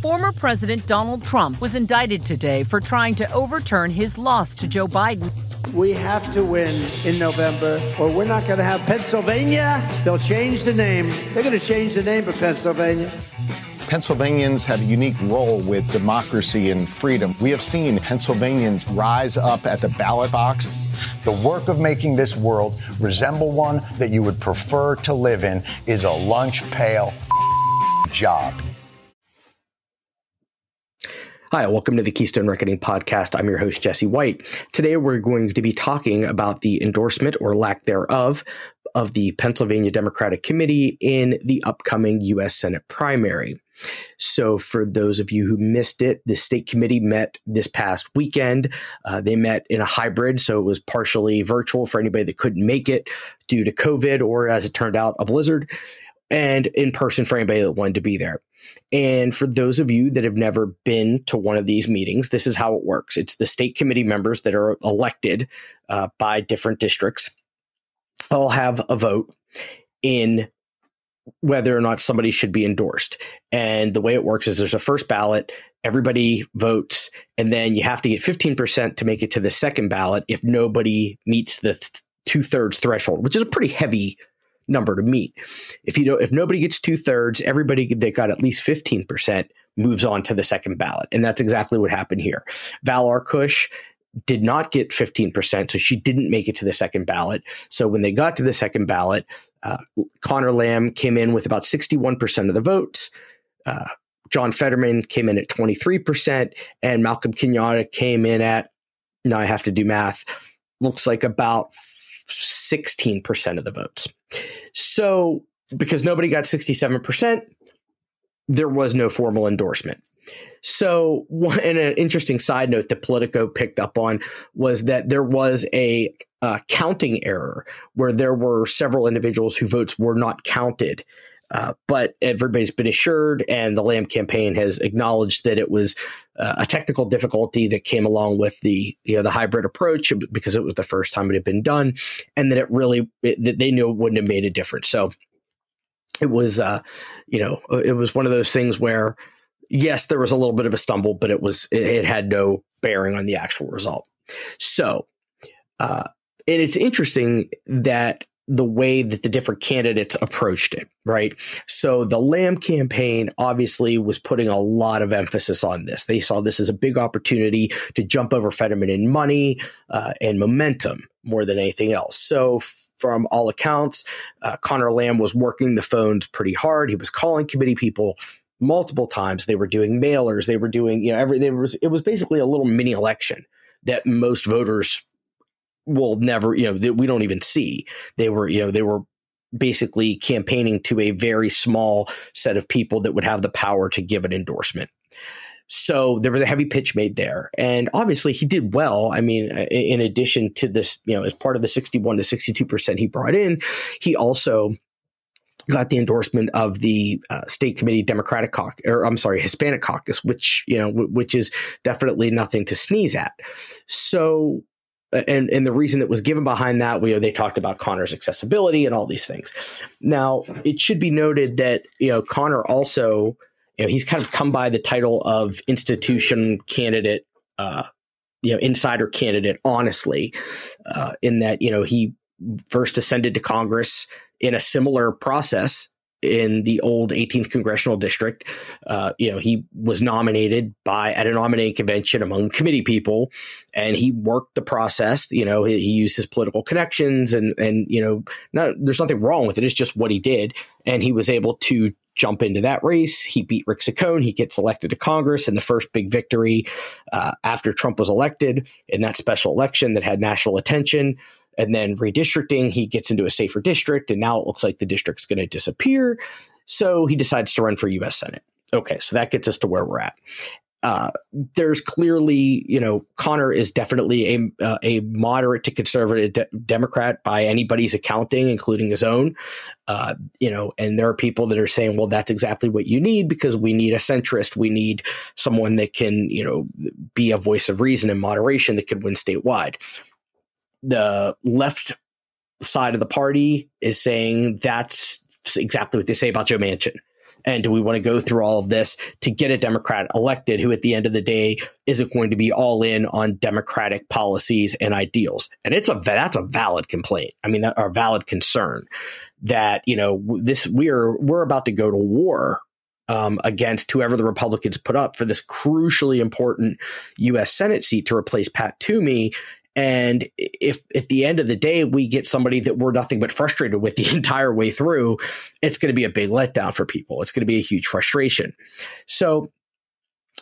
Former President Donald Trump was indicted today for trying to overturn his loss to Joe Biden. We have to win in November, or we're not going to have Pennsylvania. They'll change the name. They're going to change the name of Pennsylvania. Pennsylvanians have a unique role with democracy and freedom. We have seen Pennsylvanians rise up at the ballot box. The work of making this world resemble one that you would prefer to live in is a lunch pail job. Hi, welcome to the Keystone Reckoning podcast. I'm your host, Jesse White. Today, we're going to be talking about the endorsement or lack thereof of the Pennsylvania Democratic Committee in the upcoming U.S. Senate primary. So, for those of you who missed it, the state committee met this past weekend. Uh, they met in a hybrid, so it was partially virtual for anybody that couldn't make it due to COVID or, as it turned out, a blizzard, and in person for anybody that wanted to be there. And for those of you that have never been to one of these meetings, this is how it works it's the state committee members that are elected uh, by different districts all have a vote in whether or not somebody should be endorsed. And the way it works is there's a first ballot, everybody votes, and then you have to get 15% to make it to the second ballot if nobody meets the th- two thirds threshold, which is a pretty heavy number to meet. If you don't, if nobody gets two thirds, everybody that got at least 15% moves on to the second ballot. And that's exactly what happened here. Val Arkoosh did not get 15%, so she didn't make it to the second ballot. So when they got to the second ballot, uh, Conor Lamb came in with about 61% of the votes. Uh, John Fetterman came in at 23%, and Malcolm Kenyatta came in at, now I have to do math, looks like about 16% of the votes. So because nobody got 67%, there was no formal endorsement. So, and an interesting side note that Politico picked up on was that there was a uh, counting error where there were several individuals whose votes were not counted. Uh, but everybody's been assured, and the Lamb campaign has acknowledged that it was uh, a technical difficulty that came along with the you know the hybrid approach because it was the first time it had been done, and that it really it, that they knew it wouldn't have made a difference. So it was, uh, you know, it was one of those things where yes, there was a little bit of a stumble, but it was it, it had no bearing on the actual result. So, uh, and it's interesting that the way that the different candidates approached it, right? So the Lamb campaign obviously was putting a lot of emphasis on this. They saw this as a big opportunity to jump over Fetterman in money uh, and momentum more than anything else. So from all accounts, uh, Conor Lamb was working the phones pretty hard. He was calling committee people multiple times. They were doing mailers. They were doing, you know, every, there was, it was basically a little mini election that most voters will never, you know, we don't even see. They were, you know, they were basically campaigning to a very small set of people that would have the power to give an endorsement. So there was a heavy pitch made there. And obviously he did well. I mean, in addition to this, you know, as part of the 61 to 62% he brought in, he also got the endorsement of the uh, state committee Democratic caucus, or I'm sorry, Hispanic caucus, which you know, w- which is definitely nothing to sneeze at. So, and and the reason that was given behind that, we they talked about Conor's accessibility and all these things. Now, it should be noted that you know Conor also, you know, he's kind of come by the title of institution candidate. Uh, you know, insider candidate, honestly, uh, in that, you know, he first ascended to Congress in a similar process in the old 18th congressional district. Uh, you know, he was nominated by at a nominating convention among committee people, and he worked the process. You know, he, he used his political connections, and and you know, not, there's nothing wrong with it. It's just what he did, and he was able to jump into that race. He beat Rick Saccone. He gets elected to Congress, and the first big victory uh, after Trump was elected in that special election that had national attention and then redistricting, he gets into a safer district, and now it looks like the district's going to disappear. So he decides to run for U.S. Senate. Okay, so that gets us to where we're at. Uh, there's clearly, you know, Conor is definitely a uh, a moderate to conservative de- Democrat by anybody's accounting, including his own. Uh, you know, and there are people that are saying, well, that's exactly what you need because we need a centrist. We need someone that can, you know, be a voice of reason and moderation that could win statewide the left side of the party is saying that's exactly what they say about Joe Manchin. And do we want to go through all of this to get a Democrat elected who, at the end of the day, isn't going to be all in on Democratic policies and ideals? And it's a that's a valid complaint. I mean, that valid concern that you know this we're we're about to go to war um, against whoever the Republicans put up for this crucially important U.S. Senate seat to replace Pat Toomey. And if at the end of the day we get somebody that we're nothing but frustrated with the entire way through, it's going to be a big letdown for people. It's going to be a huge frustration. So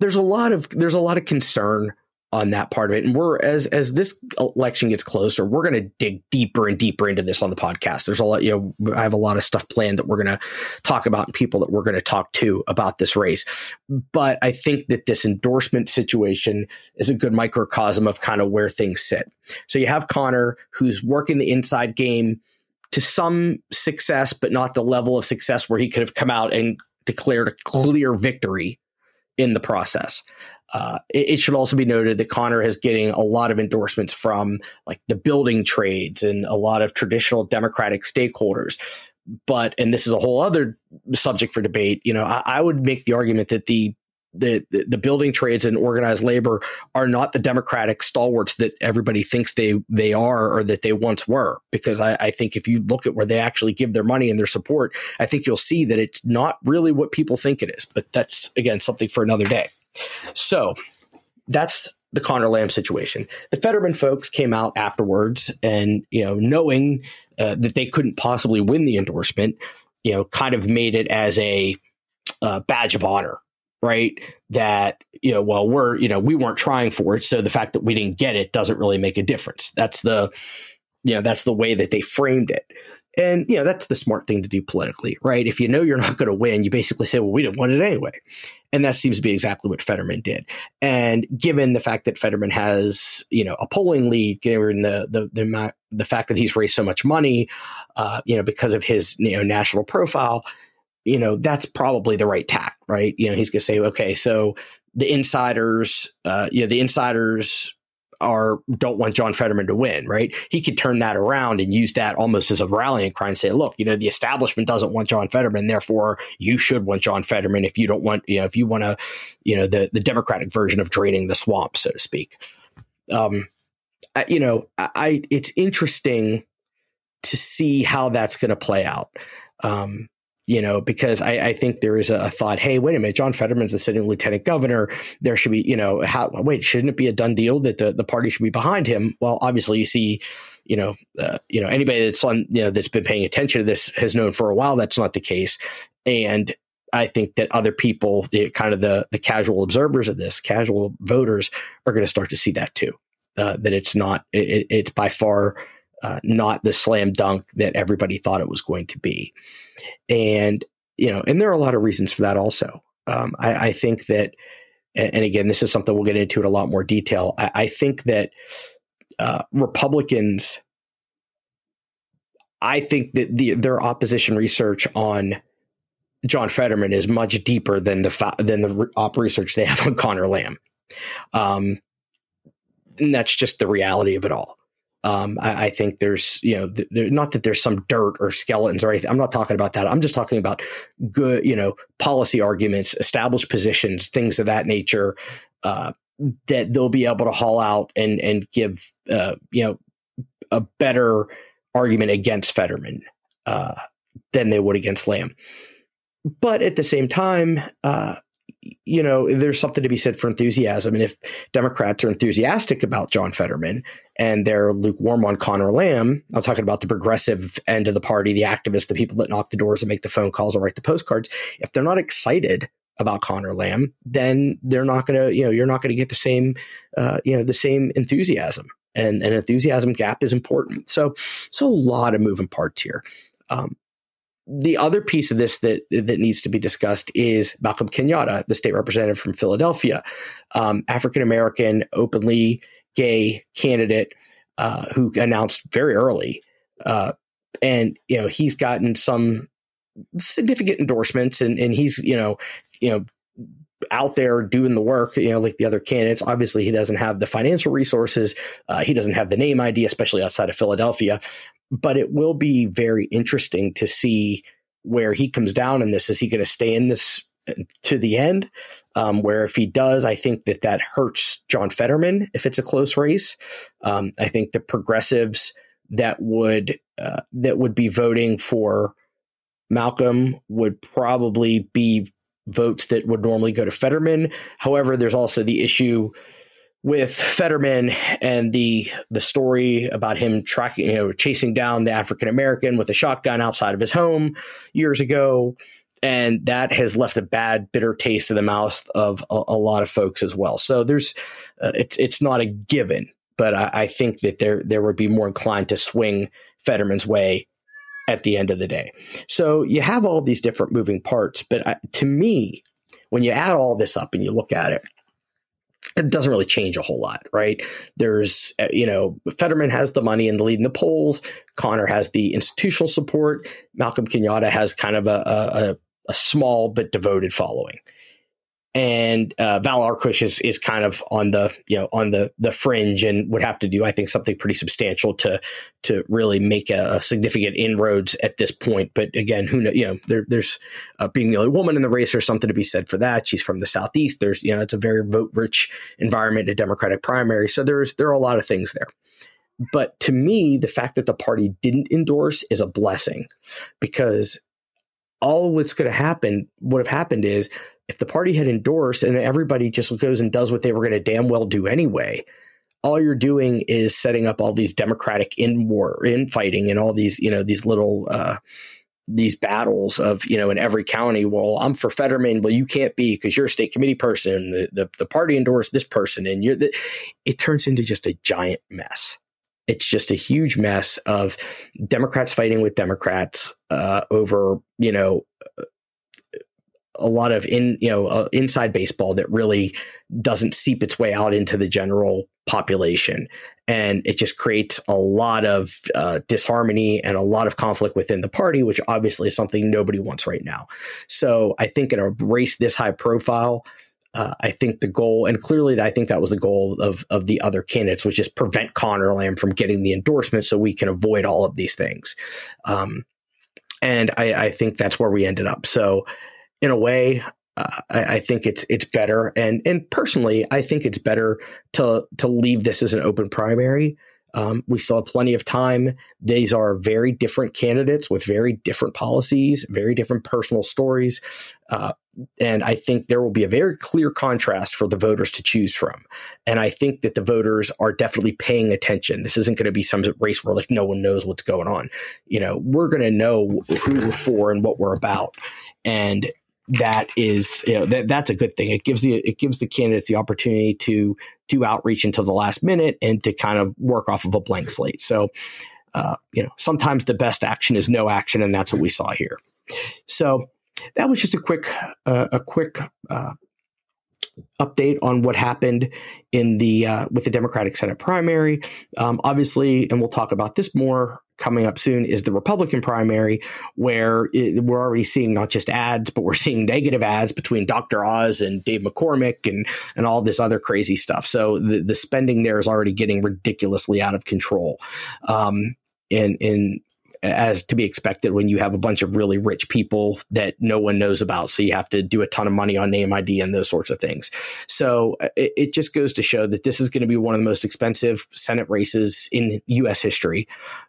there's a lot of there's a lot of concern on that part of it. And we're as as this election gets closer, we're going to dig deeper and deeper into this on the podcast. There's a lot, you know, I have a lot of stuff planned that we're going to talk about and people that we're going to talk to about this race. But I think that this endorsement situation is a good microcosm of kind of where things sit. So you have Conor who's working the inside game to some success, but not the level of success where he could have come out and declared a clear victory in the process. Uh, it, it, should also be noted that Conor is getting a lot of endorsements from like the building trades and a lot of traditional Democratic stakeholders. But and this is a whole other subject for debate. You know, I, I would make the argument that the the the building trades and organized labor are not the democratic stalwarts that everybody thinks they they are or that they once were. Because I, I, think if you look at where they actually give their money and their support i think you'll see that it's not really what people think it is. But that's again something for another day. So that's the Conor Lamb situation. The Fetterman folks came out afterwards and, you know, knowing uh, that they couldn't possibly win the endorsement, you know, kind of made it as a uh, badge of honor, right? That, you know, well, we're, you know, we weren't trying for it. So the fact that we didn't get it doesn't really make a difference. That's the, you know, that's the way that they framed it. And, you know, that's the smart thing to do politically, right? If you know you're not going to win, you basically say, well, we didn't want it anyway. And that seems to be exactly what Fetterman did. And given the fact that Fetterman has, you know, a polling lead, given the, the, the, the fact that he's raised so much money, uh, you know, because of his, you know, national profile, you know, that's probably the right tack, right? You know, he's going to say, okay, so the insiders, uh, you know, the insiders are don't want John Fetterman to win, right? He could turn that around and use that almost as a rallying cry and say, look, you know, the establishment doesn't want John Fetterman, therefore you should want John Fetterman if you don't want, you know, if you want to, you know, the the Democratic version of draining the swamp, so to speak. Um, I, you know, I it's interesting to see how that's going to play out. Um, you know, because I, I, think there is a, thought, hey, wait a minute, John Fetterman's the sitting lieutenant governor. There should be, you know, how, wait, shouldn't it be a done deal that the, the party should be behind him? Well, obviously, you see, you know, uh, you know, anybody that's on, you know, that's been paying attention to this has known for a while that's not the case. And I think that other people, the kind of the the casual observers of this, casual voters, are going to start to see that too. Uh, that it's not, it, it's by far uh, not the slam dunk that everybody thought it was going to be. And, you know, and there are a lot of reasons for that also. Um, I, I, think that, and again, this is something we'll get into in a lot more detail. I, I think that uh, Republicans, I think that the, their opposition research on John Fetterman is much deeper than the than the op research they have on Conor Lamb. Um, and that's just the reality of it all. Um, I, I, think there's, you know, th- there, not that there's some dirt or skeletons or anything. I'm not talking about that. I'm just talking about good, you know, policy arguments, established positions, things of that nature uh, that they'll be able to haul out and and give, uh, you know, a better argument against Fetterman uh, than they would against Lamb. But at the same time, uh, you know, there's something to be said for enthusiasm. And if Democrats are enthusiastic about John Fetterman and they're lukewarm on Conor Lamb, I'm talking about the progressive end of the party, the activists, the people that knock the doors and make the phone calls and write the postcards. If they're not excited about Conor Lamb, then they're not going to, you know, you're not going to get the same, uh, you know, the same enthusiasm. And an enthusiasm gap is important. So, so a lot of moving parts here. Um, the other piece of this that that needs to be discussed is Malcolm Kenyatta, the state representative from Philadelphia, um, African American, openly gay candidate uh, who announced very early, uh, and you know he's gotten some significant endorsements, and and he's you know you know out there doing the work, you know, like the other candidates. Obviously, he doesn't have the financial resources. Uh, he doesn't have the name ID, especially outside of Philadelphia but it will be very interesting to see where he comes down in this. Is he going to stay in this to the end? Um, where if he does, I think that that hurts John Fetterman if it's a close race. Um, I think the progressives that would uh, that would be voting for Malcolm would probably be votes that would normally go to Fetterman. However, there's also the issue with Fetterman and the the story about him tracking, you know, chasing down the African American with a shotgun outside of his home years ago, and that has left a bad, bitter taste in the mouth of a, a lot of folks as well. So there's, uh, it's it's not a given, but I, I think that there there would be more inclined to swing Fetterman's way at the end of the day. So you have all these different moving parts, but I, to me, when you add all this up and you look at it, it doesn't really change a whole lot, right? There's, uh, you know, Fetterman has the money and the lead in the polls. Conor has the institutional support. Malcolm Kenyatta has kind of a, a, a small but devoted following and uh, Val Arkoosh is is kind of on the you know on the the fringe and would have to do I think something pretty substantial to to really make a, a significant inroads at this point. But again, who know you know there, there's uh, being the only woman in the race. There's something to be said for that. She's from the southeast. There's you know it's a very vote rich environment a Democratic primary. So there's there are a lot of things there. But to me, the fact that the party didn't endorse is a blessing because all what's going to happen, what have happened is if the party had endorsed and everybody just goes and does what they were going to damn well do anyway, all you're doing is setting up all these democratic in war infighting and all these you know these little uh, these battles of you know in every county. Well, I'm for Fetterman. Well, you can't be because you're a state committee person. The, the, the party endorsed this person, and you're the, it turns into just a giant mess. It's just a huge mess of Democrats fighting with Democrats uh, over you know a lot of in you know uh, inside baseball that really doesn't seep its way out into the general population and it just creates a lot of uh, disharmony and a lot of conflict within the party which obviously is something nobody wants right now so i think in a race this high profile uh, I think the goal, and clearly, I think that was the goal of of the other candidates, which is prevent Conor Lamb from getting the endorsement, so we can avoid all of these things. Um, and I, I, think that's where we ended up. So in a way, uh, I, I, think it's it's better, and and personally, I think it's better to to leave this as an open primary. Um, we still have plenty of time. These are very different candidates with very different policies, very different personal stories. Uh, and I think there will be a very clear contrast for the voters to choose from. And I think that the voters are definitely paying attention. This isn't going to be some race where like no one knows what's going on. You know, we're going to know who we're for and what we're about. And that is you know that that's a good thing. It gives the it gives the candidates the opportunity to do outreach until the last minute and to kind of work off of a blank slate. So, uh, you know, sometimes the best action is no action, and that's what we saw here. So that was just a quick uh, a quick uh, update on what happened in the uh, with the Democratic Senate primary. Um, obviously, and we'll talk about this more coming up soon is the Republican primary, where it, we're already seeing not just ads, but we're seeing negative ads between Dr. Oz and Dave McCormick and and all this other crazy stuff. So the, the spending there is already getting ridiculously out of control. Um, in in as to be expected when you have a bunch of really rich people that no one knows about. So you have to do a ton of money on name ID and those sorts of things. So uh, it, it just goes to show that this is going to be one of the most expensive Senate races in U.S. history.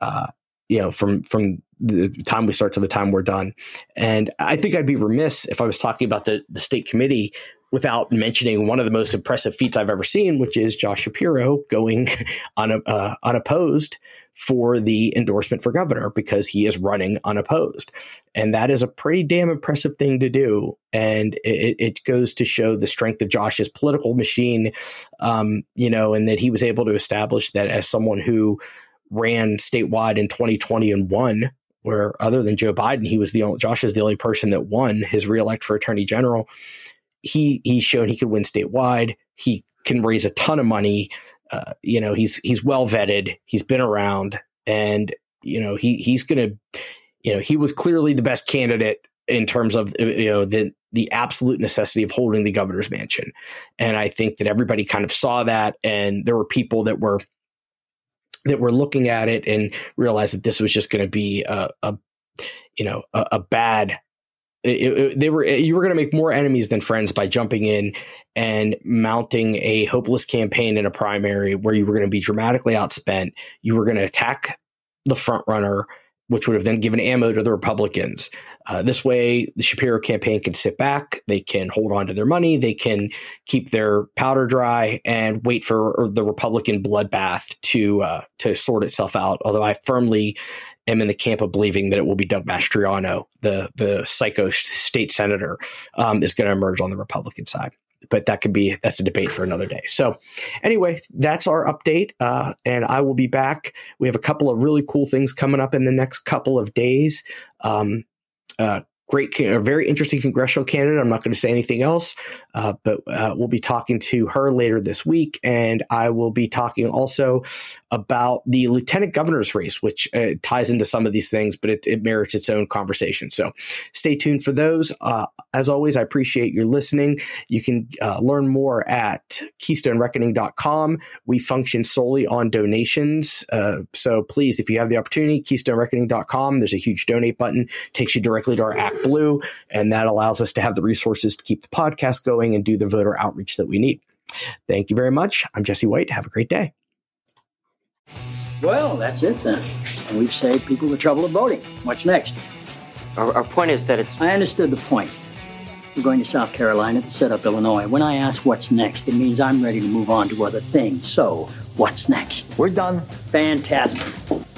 Uh, you know, from from the time we start to the time we're done, and I think I'd be remiss if I was talking about the the state committee without mentioning one of the most impressive feats I've ever seen, which is Josh Shapiro going un, uh, unopposed for the endorsement for governor because he is running unopposed. And that is a pretty damn impressive thing to do. And it, it goes to show the strength of Josh's political machine, um, you know, and that he was able to establish that as someone who ran statewide in 2020 and won where other than Joe Biden, he was the only Josh is the only person that won his reelect for attorney general he he's shown he could win statewide. He can raise a ton of money. Uh, you know, he's he's well vetted. He's been around, and you know he he's to, you know, he was clearly the best candidate in terms of you know the the absolute necessity of holding the governor's mansion. And I think that everybody kind of saw that, and there were people that were that were looking at it and realized that this was just going to be a, a you know, a, a bad it, it, they were you were going to make more enemies than friends by jumping in and mounting a hopeless campaign in a primary where you were going to be dramatically outspent. You were going to attack the front runner, which would have then given ammo to the Republicans. Uh, this way, the Shapiro campaign can sit back, they can hold on to their money, they can keep their powder dry, and wait for the Republican bloodbath to uh, to sort itself out. Although I firmly am in the camp of believing that it will be Doug Mastriano, the the psycho state senator, um, is going to emerge on the Republican side. But that could be that's a debate for another day. So, anyway, that's our update, uh, and I will be back. We have a couple of really cool things coming up in the next couple of days. Um, uh, great, a very interesting congressional candidate. I'm not going to say anything else, uh, but uh, we'll be talking to her later this week, and I will be talking also about the lieutenant governor's race, which uh, ties into some of these things, but it, it, merits its own conversation. So stay tuned for those. Uh, as always, I appreciate your listening. You can uh, learn more at KeystoneReckoning.com. We function solely on donations. Uh, so please, if you have the opportunity, KeystoneReckoning.com, there's a huge donate button, takes you directly to our ActBlue, and that allows us to have the resources to keep the podcast going and do the voter outreach that we need. Thank you very much. I'm Jesse White. Have a great day. Well, that's it then. And we've saved people the trouble of voting. What's next? Our, our point is that it's. I understood the point. We're going to South Carolina to set up Illinois. When I ask what's next, it means I'm ready to move on to other things. So, what's next? We're done. Fantastic.